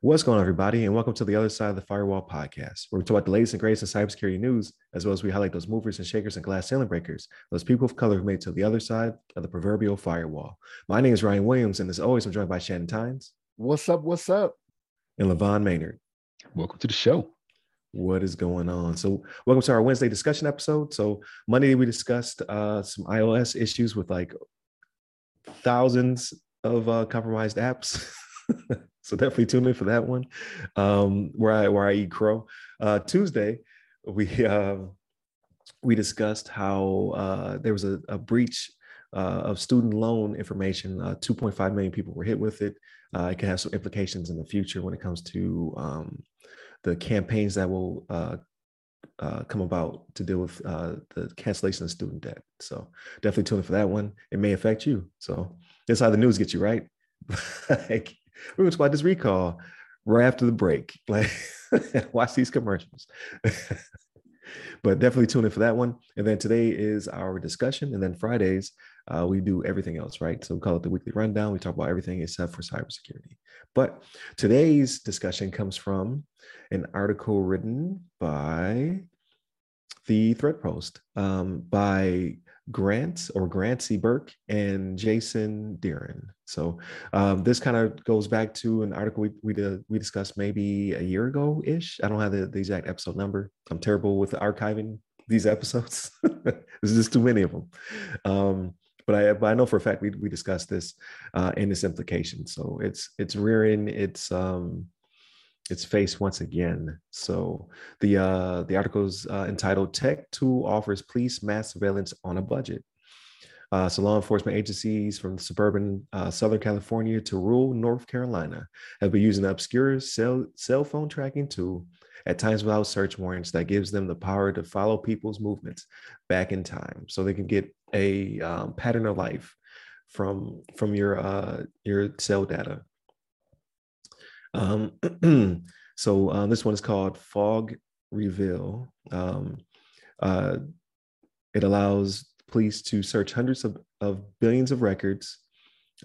What's going on, everybody, and welcome to the Other Side of the Firewall podcast, where we talk about the latest and greatest in cybersecurity news, as well as we highlight those movers and shakers and glass ceiling breakers, those people of color who made it to the other side of the proverbial firewall. My name is Ryan Williams, and as always, I'm joined by Shannon Tynes. What's up? What's up? And LeVon Maynard. Welcome to the show. What is going on? So, welcome to our Wednesday discussion episode. So, Monday we discussed uh, some iOS issues with like thousands of uh, compromised apps. so definitely tune in for that one. Um, where I where I eat crow. Uh, Tuesday, we uh, we discussed how uh, there was a, a breach uh, of student loan information. Uh, 2.5 million people were hit with it. It can have some implications in the future when it comes to um, the campaigns that will uh, come about to deal with uh, the cancellation of student debt. So definitely tune in for that one. It may affect you. So that's how the news gets you right. like, to talk about this recall right after the break. Like, watch these commercials. but definitely tune in for that one. And then today is our discussion. And then Fridays, uh, we do everything else, right? So we call it the weekly rundown. We talk about everything except for cybersecurity. But today's discussion comes from an article written by the Threat Post um, by Grant or Grant C. Burke and Jason Dearen. So um, this kind of goes back to an article we we, did, we discussed maybe a year ago ish. I don't have the, the exact episode number. I'm terrible with archiving these episodes. There's just too many of them. Um, but I but I know for a fact we we discussed this uh, in this implication. So it's it's rearing its um, its face once again. So the uh, the article is uh, entitled "Tech Tool Offers Police Mass Surveillance on a Budget." Uh, so law enforcement agencies from suburban uh, Southern California to rural North Carolina have been using an obscure cell, cell phone tracking tool at times without search warrants that gives them the power to follow people's movements back in time so they can get a um, pattern of life from from your uh, your cell data. Um, so uh, this one is called fog reveal. Um, uh, it allows police to search hundreds of, of billions of records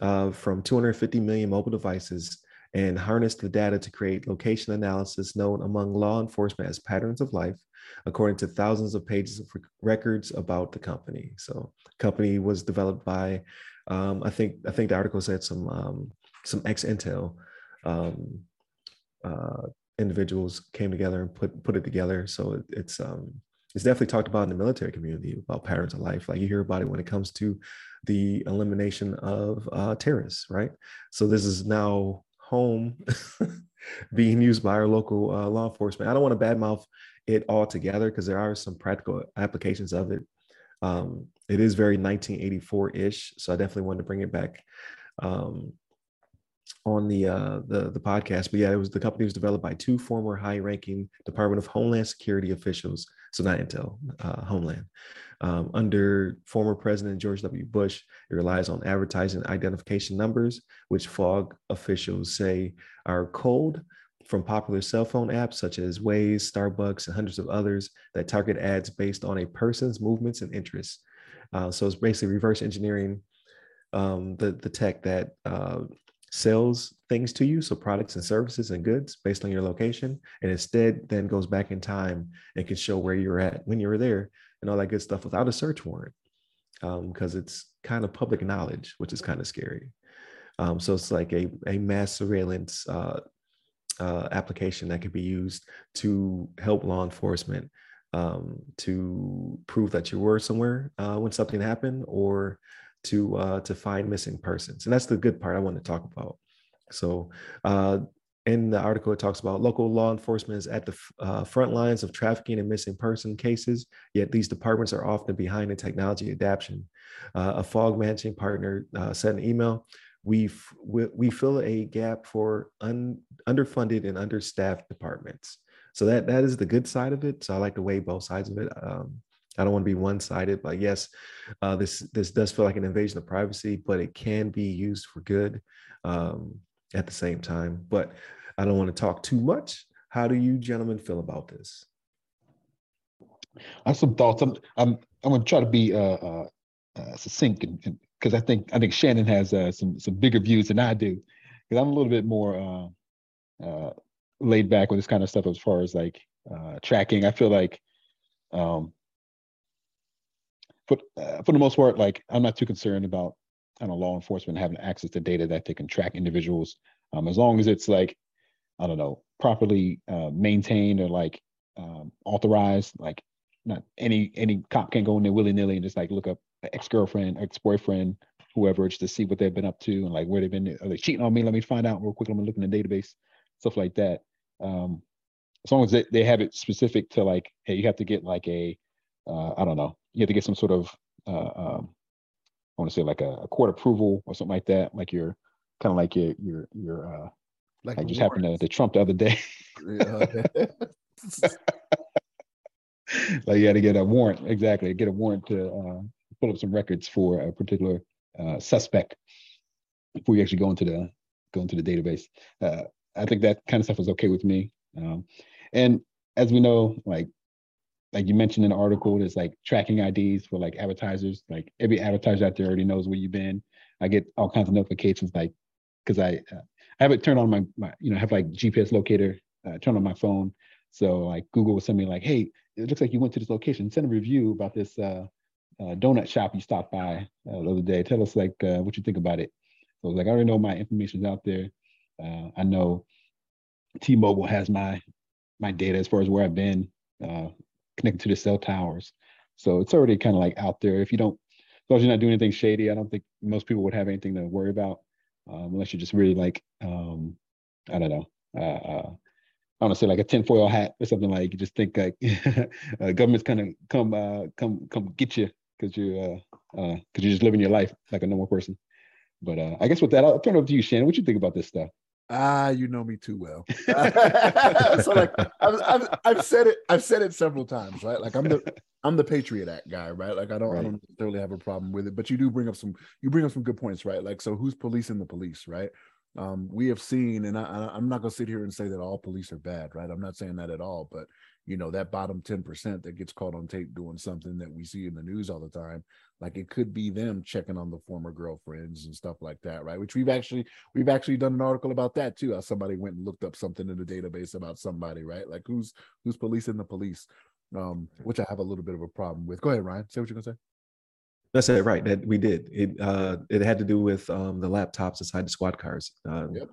uh, from 250 million mobile devices and harness the data to create location analysis known among law enforcement as patterns of life, according to thousands of pages of records about the company. So, company was developed by, um, I think, I think the article said some um, some ex Intel um, uh, individuals came together and put put it together. So it, it's um, it's definitely talked about in the military community about patterns of life. Like you hear about it when it comes to the elimination of uh, terrorists, right? So this is now home being used by our local uh, law enforcement. I don't want to badmouth it all together because there are some practical applications of it. Um, it is very 1984-ish, so I definitely wanted to bring it back um, on the, uh, the the podcast. But yeah, it was the company was developed by two former high-ranking Department of Homeland Security officials, so not Intel, uh, Homeland, um, under former President George W. Bush, it relies on advertising identification numbers, which fog officials say are cold from popular cell phone apps such as Waze, Starbucks, and hundreds of others that target ads based on a person's movements and interests. Uh, so it's basically reverse engineering um, the, the tech that uh, sells things to you, so products and services and goods based on your location, and instead then goes back in time and can show where you're at when you were there and all that good stuff without a search warrant because um, it's kind of public knowledge, which is kind of scary. Um, so it's like a, a mass surveillance uh, uh, application that could be used to help law enforcement um, to prove that you were somewhere uh, when something happened or to uh, to find missing persons. And that's the good part I want to talk about. So uh, in the article, it talks about local law enforcement is at the uh, front lines of trafficking and missing person cases, yet these departments are often behind in technology adoption. Uh, a fog managing partner uh, sent an email. We, we, we fill a gap for un, underfunded and understaffed departments. So that that is the good side of it. So I like to weigh both sides of it. Um, I don't want to be one-sided, but yes, uh, this this does feel like an invasion of privacy, but it can be used for good um, at the same time. But I don't want to talk too much. How do you gentlemen feel about this? I have some thoughts. I'm I'm I'm gonna try to be uh, uh uh, succinct because I think I think Shannon has uh, some some bigger views than I do because I'm a little bit more uh, uh, laid back with this kind of stuff as far as like uh, tracking. I feel like um, for uh, for the most part, like I'm not too concerned about I don't know law enforcement having access to data that they can track individuals um, as long as it's like I don't know properly maintained or like um, authorized. Like not any any cop can go in there willy nilly and just like look up ex girlfriend, ex boyfriend, whoever, just to see what they've been up to and like where they've been. Are they cheating on me? Let me find out real quick. I'm gonna look in the database, stuff like that. Um, as long as they, they have it specific to like, hey, you have to get like a, uh, I don't know, you have to get some sort of, uh, um, I want to say like a, a, court approval or something like that. Like you're kind of like your your your uh, like, just happened to, to Trump the other day. like you had to get a warrant, exactly, get a warrant to uh, pull up some records for a particular uh, suspect before you actually go into the go into the database. Uh, I think that kind of stuff is okay with me. Um, and as we know, like like you mentioned in the article, there's like tracking IDs for like advertisers. Like every advertiser out there already knows where you've been. I get all kinds of notifications, like because I uh, I have it turned on my my you know have like GPS locator uh, turned on my phone. So like Google will send me like, hey, it looks like you went to this location. Send a review about this uh, uh, donut shop you stopped by uh, the other day. Tell us like uh, what you think about it. So like I already know my information's out there. Uh, I know T-Mobile has my my data as far as where I've been uh, connected to the cell towers. So it's already kind of like out there. If you don't, as long as you're not doing anything shady, I don't think most people would have anything to worry about um, unless you're just really like um, I don't know. Uh, I want to say like a tinfoil hat or something like you just think like uh, government's kind of come uh, come come get you because you're uh, uh, cause you're just living your life like a normal person. But uh, I guess with that, I'll turn it over to you, Shannon. What you think about this stuff? Ah, you know me too well. so like I've, I've, I've, said it, I've said it several times, right? Like I'm the I'm the Patriot Act guy, right? Like I don't right. I don't necessarily have a problem with it, but you do bring up some you bring up some good points, right? Like so who's policing the police, right? Um, we have seen, and I, I'm not going to sit here and say that all police are bad, right? I'm not saying that at all, but you know that bottom 10% that gets caught on tape doing something that we see in the news all the time like it could be them checking on the former girlfriends and stuff like that right? Which we've actually we've actually done an article about that too how somebody went and looked up something in the database about somebody right? Like who's who's policing the police? Um which i have a little bit of a problem with. Go ahead ryan. Say what you're gonna say. That's it right that we did. It uh it had to do with um the laptops inside the squad cars um, yep.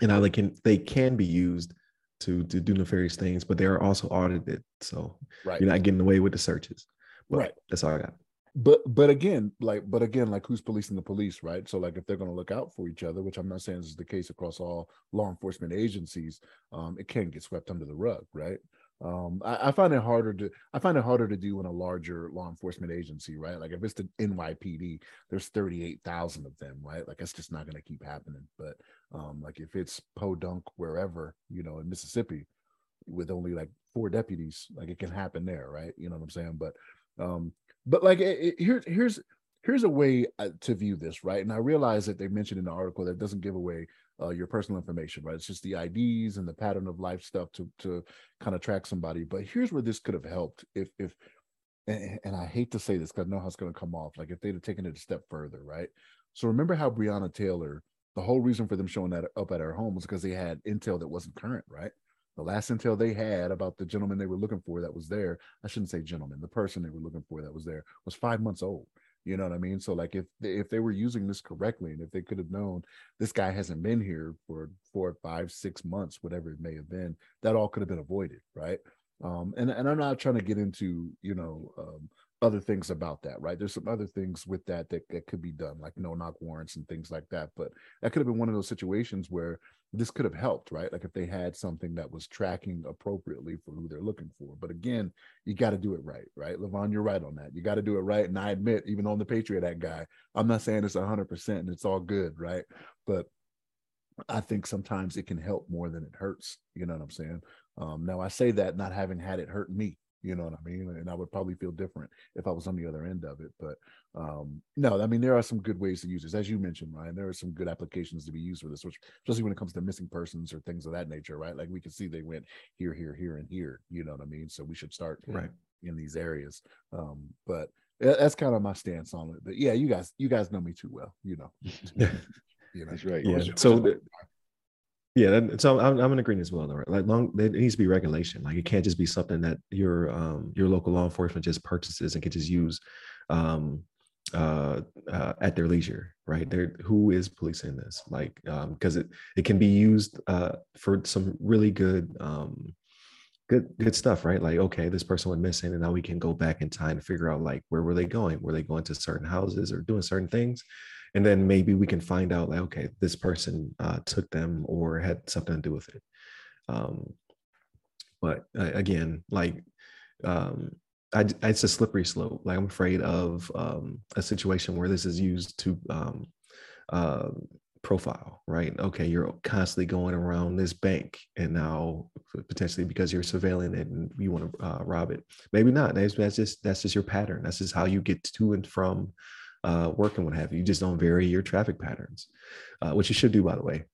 and how they can they can be used to to do nefarious things, but they are also audited. So right. you're not getting away with the searches. But right. That's all I got. But but again, like but again, like who's policing the police, right? So like if they're going to look out for each other, which I'm not saying is the case across all law enforcement agencies, um, it can get swept under the rug, right? Um, I, I, find it harder to I find it harder to do in a larger law enforcement agency, right? Like if it's the NYPD, there's 38,000 of them, right? Like it's just not going to keep happening. But um, like if it's Podunk wherever, you know, in Mississippi, with only like four deputies, like it can happen there, right? You know what I'm saying? But um, but like it, it, here, here's here's a way uh, to view this, right? And I realize that they mentioned in the article that doesn't give away uh, your personal information, right? It's just the IDs and the pattern of life stuff to to kind of track somebody. But here's where this could have helped if if and, and I hate to say this because I know how it's going to come off. Like if they'd have taken it a step further, right? So remember how Breonna Taylor, the whole reason for them showing that up at her home was because they had intel that wasn't current, right? The last intel they had about the gentleman they were looking for that was there, I shouldn't say gentleman, the person they were looking for that was there was five months old. You know what I mean? So like if they, if they were using this correctly and if they could have known this guy hasn't been here for four, five, six months, whatever it may have been, that all could have been avoided, right? Um, and and I'm not trying to get into you know um, other things about that, right? There's some other things with that, that that could be done, like no knock warrants and things like that. But that could have been one of those situations where this could have helped, right? Like if they had something that was tracking appropriately for who they're looking for. But again, you got to do it right, right? LeVon, you're right on that. You got to do it right. And I admit, even on the Patriot Act guy, I'm not saying it's 100% and it's all good, right? But I think sometimes it can help more than it hurts. You know what I'm saying? Um, now I say that not having had it hurt me, you know what I mean? And I would probably feel different if I was on the other end of it. But um, no, I mean, there are some good ways to use this. As you mentioned, Ryan, there are some good applications to be used for this, which, especially when it comes to missing persons or things of that nature, right? Like we can see they went here, here, here, and here, you know what I mean? So we should start right in, in these areas. Um, but that's kind of my stance on it. But yeah, you guys, you guys know me too well. You know, you know. That's right. Yeah. So. The, yeah, so I'm, I'm in agreement as well. Though, right? Like, long there needs to be regulation. Like, it can't just be something that your um your local law enforcement just purchases and can just use um uh, uh, at their leisure, right? There, who is policing this? Like, um because it it can be used uh, for some really good um, good good stuff, right? Like, okay, this person went missing, and now we can go back in time to figure out like where were they going? Were they going to certain houses or doing certain things? And then maybe we can find out like, okay, this person uh, took them or had something to do with it. Um, but uh, again, like um, I, it's a slippery slope. Like I'm afraid of um, a situation where this is used to um, uh, profile, right? Okay, you're constantly going around this bank, and now potentially because you're surveilling it and you want to uh, rob it. Maybe not. That's, just that's just your pattern. That's just how you get to and from uh, work and what have you. You just don't vary your traffic patterns, uh, which you should do, by the way.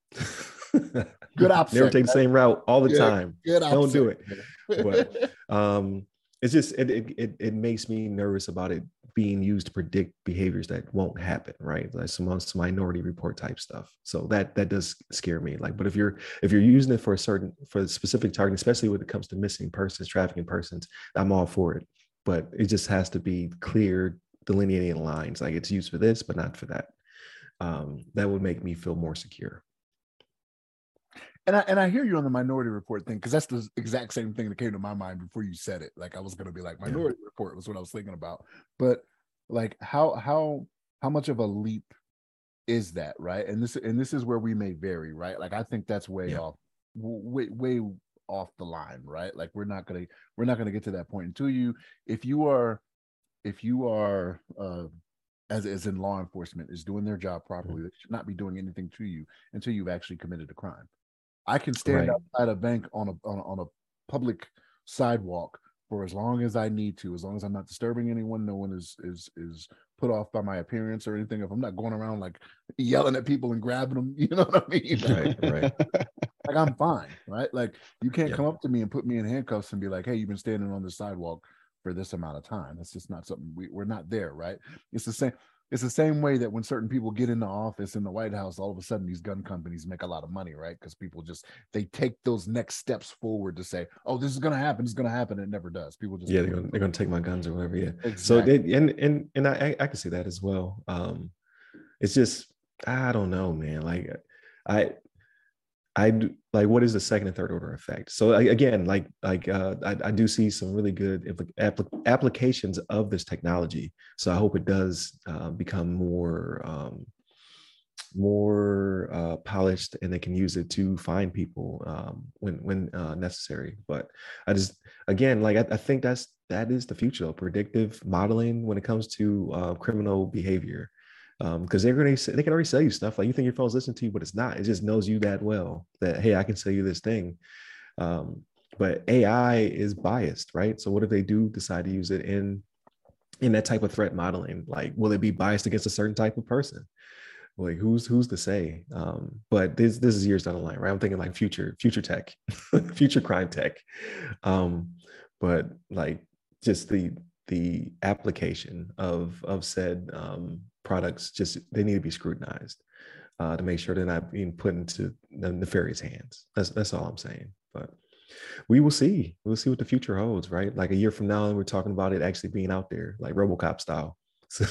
good option. Never take the same route all the yeah, time. Good option. Don't do it. But um, it's just it, it it makes me nervous about it being used to predict behaviors that won't happen right like some, some minority report type stuff so that that does scare me like but if you're if you're using it for a certain for a specific target especially when it comes to missing persons trafficking persons i'm all for it but it just has to be clear delineating lines like it's used for this but not for that um, that would make me feel more secure and I and I hear you on the Minority Report thing because that's the exact same thing that came to my mind before you said it. Like I was gonna be like Minority yeah. Report was what I was thinking about, but like how how how much of a leap is that, right? And this and this is where we may vary, right? Like I think that's way yeah. off, way way off the line, right? Like we're not gonna we're not gonna get to that point until you if you are if you are uh as, as in law enforcement is doing their job properly, mm-hmm. they should not be doing anything to you until you've actually committed a crime. I can stand right. outside a bank on a, on a on a public sidewalk for as long as I need to, as long as I'm not disturbing anyone, no one is is is put off by my appearance or anything. If I'm not going around like yelling at people and grabbing them, you know what I mean? Right, right. like I'm fine, right? Like you can't come up to me and put me in handcuffs and be like, "Hey, you've been standing on the sidewalk for this amount of time." That's just not something we, we're not there, right? It's the same. It's the same way that when certain people get into office in the White House, all of a sudden these gun companies make a lot of money, right? Because people just they take those next steps forward to say, "Oh, this is going to happen. Is going to happen." It never does. People just yeah, they're going they're to take my guns or whatever. Yeah. Exactly. So they, and and and I I can see that as well. Um, it's just I don't know, man. Like I I like what is the second and third order effect? So again, like like uh, I, I, do see some really good applications of this technology. So I hope it does uh, become more um, more uh, polished, and they can use it to find people um, when when uh, necessary. But I just again, like I, I, think that's that is the future of predictive modeling when it comes to uh, criminal behavior because um, they're going to they can already sell you stuff like you think your phone's listening to you, but it's not. It just knows you that well that hey, I can sell you this thing. Um, but AI is biased, right? So what if they do decide to use it in in that type of threat modeling? Like, will it be biased against a certain type of person? Like, who's who's to say? Um, but this this is years down the line, right? I'm thinking like future future tech, future crime tech. Um, but like just the the application of of said um, products just they need to be scrutinized uh, to make sure they're not being put into nefarious hands. That's that's all I'm saying. But we will see. We'll see what the future holds, right? Like a year from now, we're talking about it actually being out there, like RoboCop style. So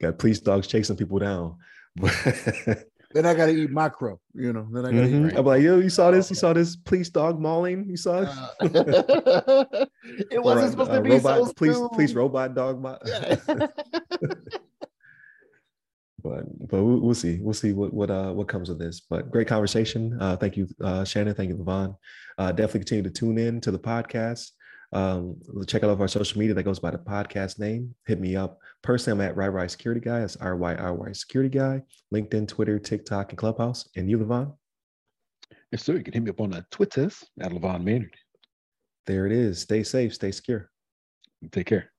got police dogs chasing people down. then I gotta eat macro, you know. Then I gotta mm-hmm. eat. I'm like, yo, you saw this? You saw this police dog mauling? You saw it? Uh, it wasn't supposed to be robot, so police, police robot dog. Ma- but but we'll, see. We'll see what what uh what comes of this. But great conversation. Uh, thank you, uh, Shannon. Thank you, LeVon. Uh, definitely continue to tune in to the podcast. Um, check out all of our social media that goes by the podcast name. Hit me up. Personally, I'm at RyRy Security Guy. That's R Y R Y Security Guy. LinkedIn, Twitter, TikTok, and Clubhouse. And you, LeVon? Yes, sir. You can hit me up on the Twitters at LeVon Maynard. There it is. Stay safe. Stay secure. Take care.